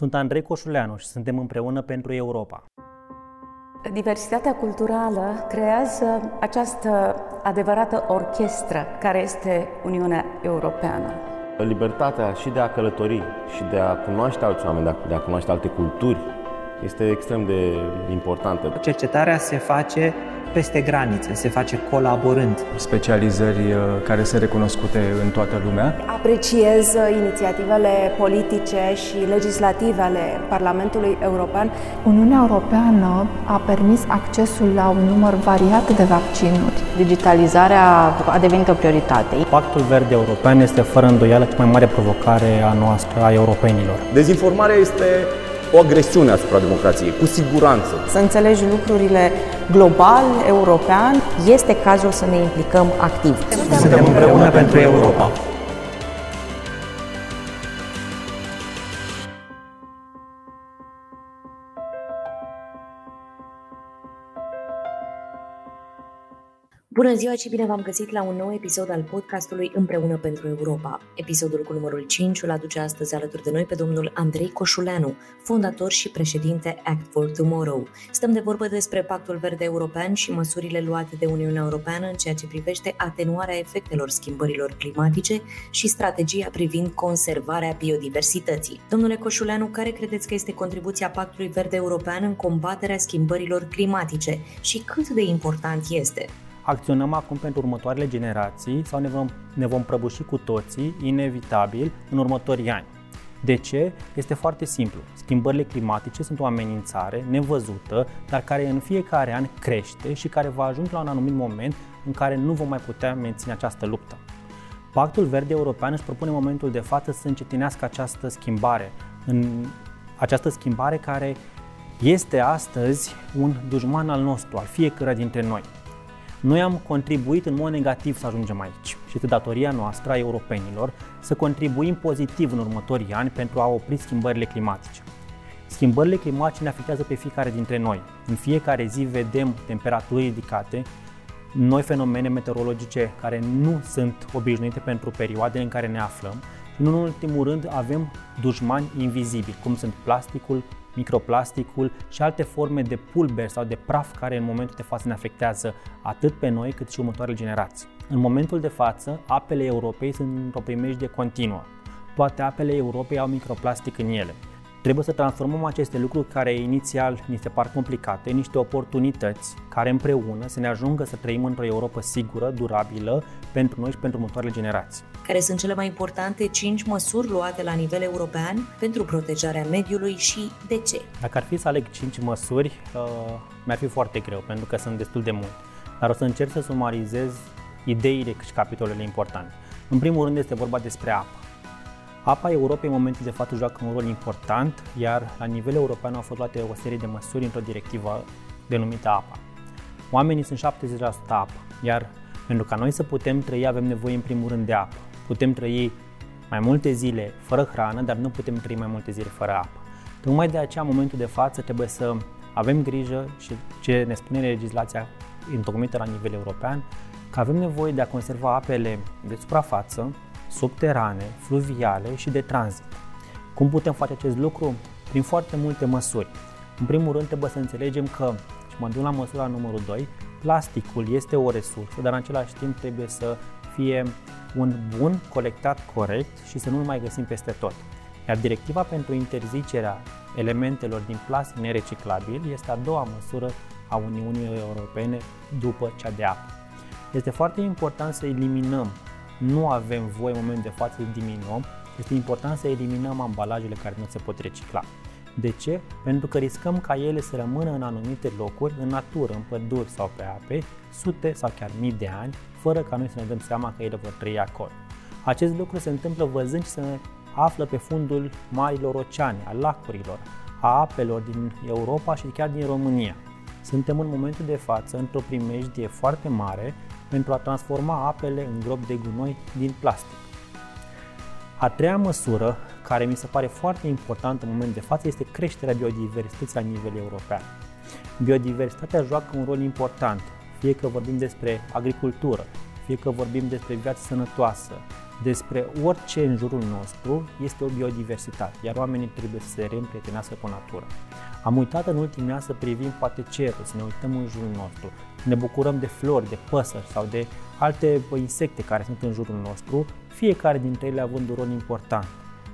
Sunt Andrei Coșuleanu și suntem împreună pentru Europa. Diversitatea culturală creează această adevărată orchestră care este Uniunea Europeană. Libertatea și de a călători și de a cunoaște alți oameni, de a cunoaște alte culturi, este extrem de importantă. Cercetarea se face peste granițe, se face colaborând. Specializări uh, care sunt recunoscute în toată lumea. Apreciez uh, inițiativele politice și legislative ale Parlamentului European. Uniunea Europeană a permis accesul la un număr variat de vaccinuri. Digitalizarea a devenit o prioritate. Pactul Verde European este fără îndoială cea mai mare provocare a noastră, a europenilor. Dezinformarea este o agresiune asupra democrației, cu siguranță. Să înțelegi lucrurile global, european, este cazul să ne implicăm activ. Suntem împreună pentru Europa. Bună ziua și bine v-am găsit la un nou episod al podcastului Împreună pentru Europa. Episodul cu numărul 5 îl aduce astăzi alături de noi pe domnul Andrei Coșuleanu, fondator și președinte Act for Tomorrow. Stăm de vorbă despre Pactul Verde European și măsurile luate de Uniunea Europeană în ceea ce privește atenuarea efectelor schimbărilor climatice și strategia privind conservarea biodiversității. Domnule Coșuleanu, care credeți că este contribuția Pactului Verde European în combaterea schimbărilor climatice și cât de important este? Acționăm acum pentru următoarele generații sau ne vom, ne vom prăbuși cu toții, inevitabil, în următorii ani. De ce? Este foarte simplu. Schimbările climatice sunt o amenințare nevăzută, dar care în fiecare an crește și care va ajunge la un anumit moment în care nu vom mai putea menține această luptă. Pactul Verde European își propune în momentul de față să încetinească această schimbare, în această schimbare care este astăzi un dușman al nostru, al fiecăruia dintre noi. Noi am contribuit în mod negativ să ajungem aici și este datoria noastră a europenilor să contribuim pozitiv în următorii ani pentru a opri schimbările climatice. Schimbările climatice ne afectează pe fiecare dintre noi. În fiecare zi vedem temperaturi ridicate, noi fenomene meteorologice care nu sunt obișnuite pentru perioadele în care ne aflăm și, în ultimul rând, avem dușmani invizibili, cum sunt plasticul, microplasticul și alte forme de pulber sau de praf care în momentul de față ne afectează atât pe noi cât și următoarele generații. În momentul de față, apele Europei sunt într-o primejdie continuă. Toate apele Europei au microplastic în ele. Trebuie să transformăm aceste lucruri care inițial ni se par complicate, niște oportunități care împreună să ne ajungă să trăim într-o Europa sigură, durabilă pentru noi și pentru următoarele generații. Care sunt cele mai importante 5 măsuri luate la nivel european pentru protejarea mediului și de ce? Dacă ar fi să aleg 5 măsuri, uh, mi-ar fi foarte greu, pentru că sunt destul de multe. Dar o să încerc să sumarizez ideile și capitolele importante. În primul rând este vorba despre apă. Apa Europei în momentul de față joacă un rol important, iar la nivel european au fost luate o serie de măsuri într-o directivă denumită APA. Oamenii sunt 70% apă, iar pentru ca noi să putem trăi avem nevoie în primul rând de apă. Putem trăi mai multe zile fără hrană, dar nu putem trăi mai multe zile fără apă. Tocmai de aceea, în momentul de față, trebuie să avem grijă și ce ne spune legislația întocmită la nivel european, că avem nevoie de a conserva apele de suprafață, subterane, fluviale și de tranzit. Cum putem face acest lucru? Prin foarte multe măsuri. În primul rând trebuie să înțelegem că, și mă duc la măsura numărul 2, plasticul este o resursă, dar în același timp trebuie să fie un bun colectat corect și să nu-l mai găsim peste tot. Iar directiva pentru interzicerea elementelor din plastic nereciclabil este a doua măsură a Uniunii Europene după cea de apă. Este foarte important să eliminăm nu avem voie în momentul de față să diminuăm, este important să eliminăm ambalajele care nu se pot recicla. De ce? Pentru că riscăm ca ele să rămână în anumite locuri, în natură, în păduri sau pe ape, sute sau chiar mii de ani, fără ca noi să ne dăm seama că ele vor trăi acolo. Acest lucru se întâmplă văzând și se află pe fundul marilor oceane, a lacurilor, a apelor din Europa și chiar din România. Suntem în momentul de față într-o primejdie foarte mare pentru a transforma apele în gropi de gunoi din plastic. A treia măsură, care mi se pare foarte importantă în momentul de față, este creșterea biodiversității la nivel european. Biodiversitatea joacă un rol important, fie că vorbim despre agricultură, fie că vorbim despre viață sănătoasă, despre orice în jurul nostru este o biodiversitate, iar oamenii trebuie să se reîmprietenească cu natura. Am uitat în ultimii ani să privim poate cerul, să ne uităm în jurul nostru, ne bucurăm de flori, de păsări sau de alte insecte care sunt în jurul nostru, fiecare dintre ele având un rol important.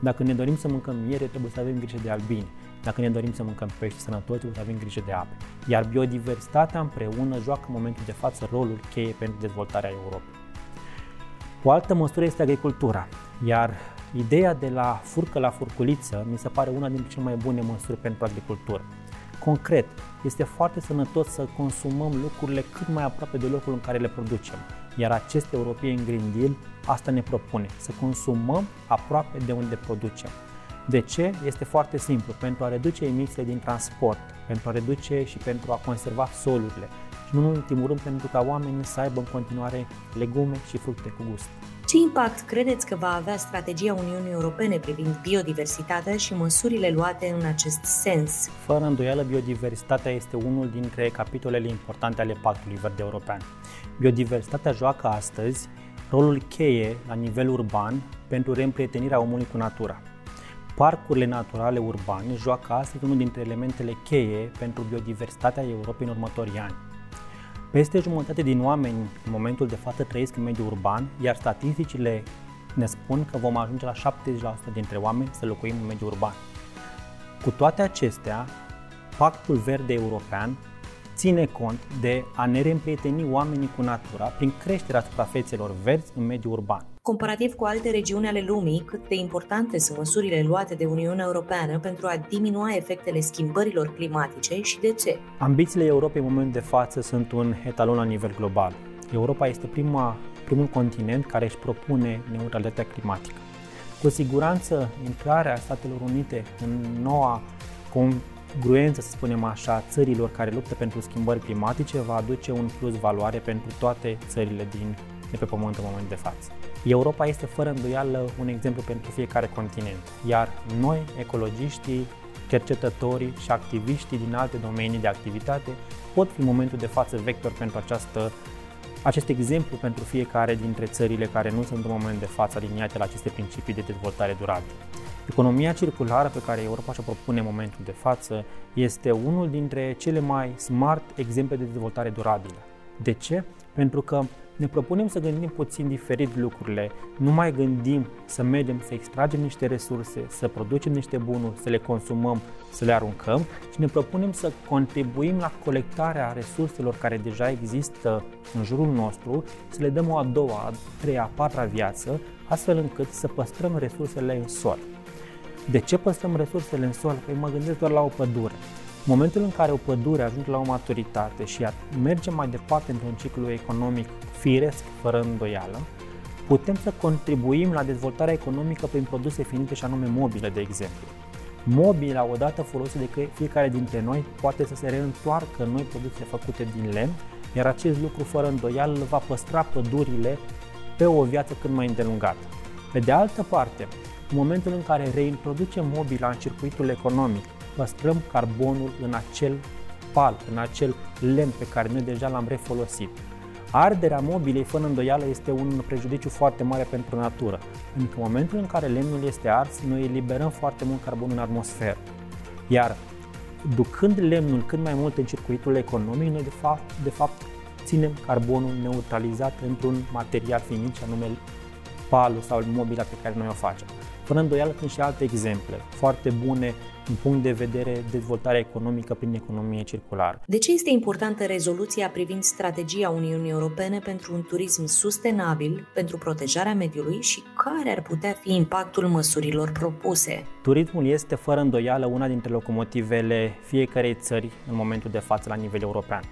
Dacă ne dorim să mâncăm miere, trebuie să avem grijă de albine. Dacă ne dorim să mâncăm pește sănătoși, trebuie să avem grijă de ape. Iar biodiversitatea împreună joacă în momentul de față rolul cheie pentru dezvoltarea Europei. O altă măsură este agricultura, iar ideea de la furcă la furculiță mi se pare una dintre cele mai bune măsuri pentru agricultură. Concret, este foarte sănătos să consumăm lucrurile cât mai aproape de locul în care le producem, iar acest European Green Deal asta ne propune, să consumăm aproape de unde producem. De ce? Este foarte simplu, pentru a reduce emisiile din transport, pentru a reduce și pentru a conserva solurile și nu în ultimul rând pentru ca oamenii să aibă în continuare legume și fructe cu gust. Ce impact credeți că va avea strategia Uniunii Europene privind biodiversitatea și măsurile luate în acest sens? Fără îndoială, biodiversitatea este unul dintre capitolele importante ale Pactului Verde European. Biodiversitatea joacă astăzi rolul cheie la nivel urban pentru reîmprietenirea omului cu natura. Parcurile naturale urbane joacă astăzi unul dintre elementele cheie pentru biodiversitatea Europei în următorii ani. Peste jumătate din oameni în momentul de față trăiesc în mediul urban, iar statisticile ne spun că vom ajunge la 70% dintre oameni să locuim în mediul urban. Cu toate acestea, Pactul Verde European ține cont de a ne reîmprieteni oamenii cu natura prin creșterea suprafețelor verzi în mediul urban. Comparativ cu alte regiuni ale lumii, cât de importante sunt măsurile luate de Uniunea Europeană pentru a diminua efectele schimbărilor climatice și de ce? Ambițiile Europei în momentul de față sunt un etalon la nivel global. Europa este prima, primul continent care își propune neutralitatea climatică. Cu siguranță, intrarea Statelor Unite în noua congruență, să spunem așa, țărilor care luptă pentru schimbări climatice va aduce un plus valoare pentru toate țările din, de pe pământ în momentul de față. Europa este fără îndoială un exemplu pentru fiecare continent, iar noi, ecologiștii, cercetătorii și activiștii din alte domenii de activitate pot fi în momentul de față vector pentru această, acest exemplu pentru fiecare dintre țările care nu sunt în moment de față aliniate la aceste principii de dezvoltare durabilă. Economia circulară pe care Europa și-o propune în momentul de față este unul dintre cele mai smart exemple de dezvoltare durabilă. De ce? Pentru că ne propunem să gândim puțin diferit lucrurile. Nu mai gândim să mergem să extragem niște resurse, să producem niște bunuri, să le consumăm, să le aruncăm, ci ne propunem să contribuim la colectarea resurselor care deja există în jurul nostru, să le dăm o a doua, a treia, a patra viață, astfel încât să păstrăm resursele în sol. De ce păstrăm resursele în sol? Păi mă gândesc doar la o pădure. În momentul în care o pădure ajunge la o maturitate și merge mai departe într-un ciclu economic firesc, fără îndoială, putem să contribuim la dezvoltarea economică prin produse finite și anume mobile, de exemplu. Mobila, odată folosită de fiecare dintre noi, poate să se reîntoarcă în noi produse făcute din lemn, iar acest lucru, fără îndoială, va păstra pădurile pe o viață cât mai îndelungată. Pe de altă parte, în momentul în care reintroducem mobila în circuitul economic, păstrăm carbonul în acel pal, în acel lemn pe care noi deja l-am refolosit. Arderea mobilei, fără îndoială, este un prejudiciu foarte mare pentru natură, pentru că în momentul în care lemnul este ars, noi eliberăm foarte mult carbon în atmosferă. Iar ducând lemnul cât mai mult în circuitul economic, noi de fapt, de fapt ținem carbonul neutralizat într-un material finit, și anume palul sau mobila pe care noi o facem. Fără îndoială sunt și alte exemple foarte bune din punct de vedere dezvoltarea economică prin economie circulară. De ce este importantă rezoluția privind strategia Uniunii Europene pentru un turism sustenabil, pentru protejarea mediului și care ar putea fi impactul măsurilor propuse? Turismul este fără îndoială una dintre locomotivele fiecarei țări în momentul de față la nivel european.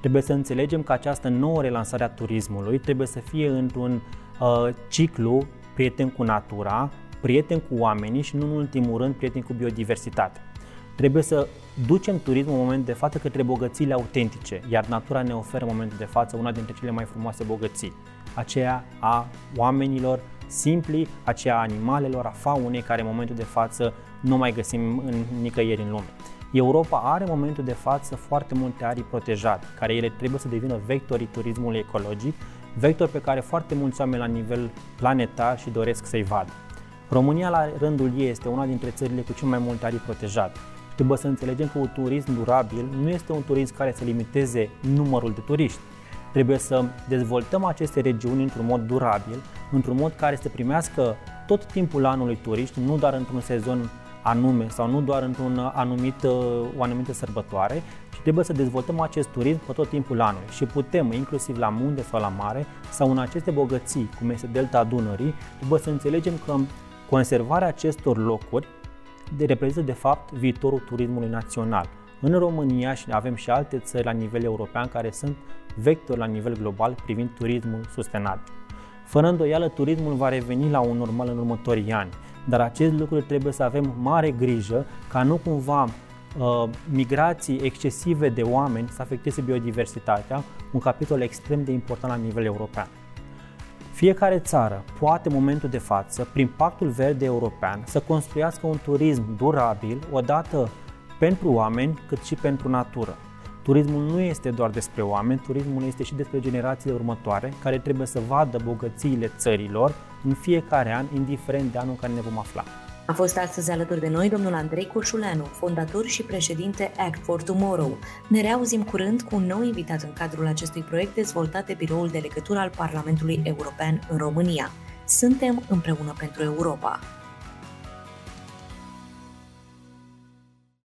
Trebuie să înțelegem că această nouă relansare a turismului trebuie să fie într-un uh, ciclu prieten cu natura, prieten cu oamenii și nu în ultimul rând prieten cu biodiversitatea. Trebuie să ducem turismul în momentul de față către bogățiile autentice, iar natura ne oferă în momentul de față una dintre cele mai frumoase bogății, aceea a oamenilor simpli, aceea a animalelor, a faunei care în momentul de față nu mai găsim în nicăieri în lume. Europa are în momentul de față foarte multe arii protejate, care ele trebuie să devină vectorii turismului ecologic vector pe care foarte mulți oameni la nivel planetar și doresc să-i vadă. România, la rândul ei, este una dintre țările cu cel mai multe arii protejate. Trebuie să înțelegem că un turism durabil nu este un turism care să limiteze numărul de turiști. Trebuie să dezvoltăm aceste regiuni într-un mod durabil, într-un mod care să primească tot timpul anului turiști, nu doar într-un sezon anume sau nu doar într-un anumit, o anumită sărbătoare, ci trebuie să dezvoltăm acest turism pe tot timpul anului și putem, inclusiv la munte sau la mare, sau în aceste bogății, cum este Delta Dunării, trebuie să înțelegem că conservarea acestor locuri de reprezintă de fapt viitorul turismului național. În România și avem și alte țări la nivel european care sunt vectori la nivel global privind turismul sustenabil. Fără îndoială, turismul va reveni la un normal în următorii ani, dar acest lucru trebuie să avem mare grijă ca nu cumva uh, migrații excesive de oameni să afecteze biodiversitatea, un capitol extrem de important la nivel european. Fiecare țară poate în momentul de față, prin Pactul Verde European, să construiască un turism durabil, odată pentru oameni, cât și pentru natură. Turismul nu este doar despre oameni, turismul este și despre generațiile următoare, care trebuie să vadă bogățiile țărilor în fiecare an, indiferent de anul în care ne vom afla. A fost astăzi alături de noi domnul Andrei Coșuleanu, fondator și președinte Act for Tomorrow. Ne reauzim curând cu un nou invitat în cadrul acestui proiect dezvoltat de Biroul de Legătură al Parlamentului European în România. Suntem împreună pentru Europa.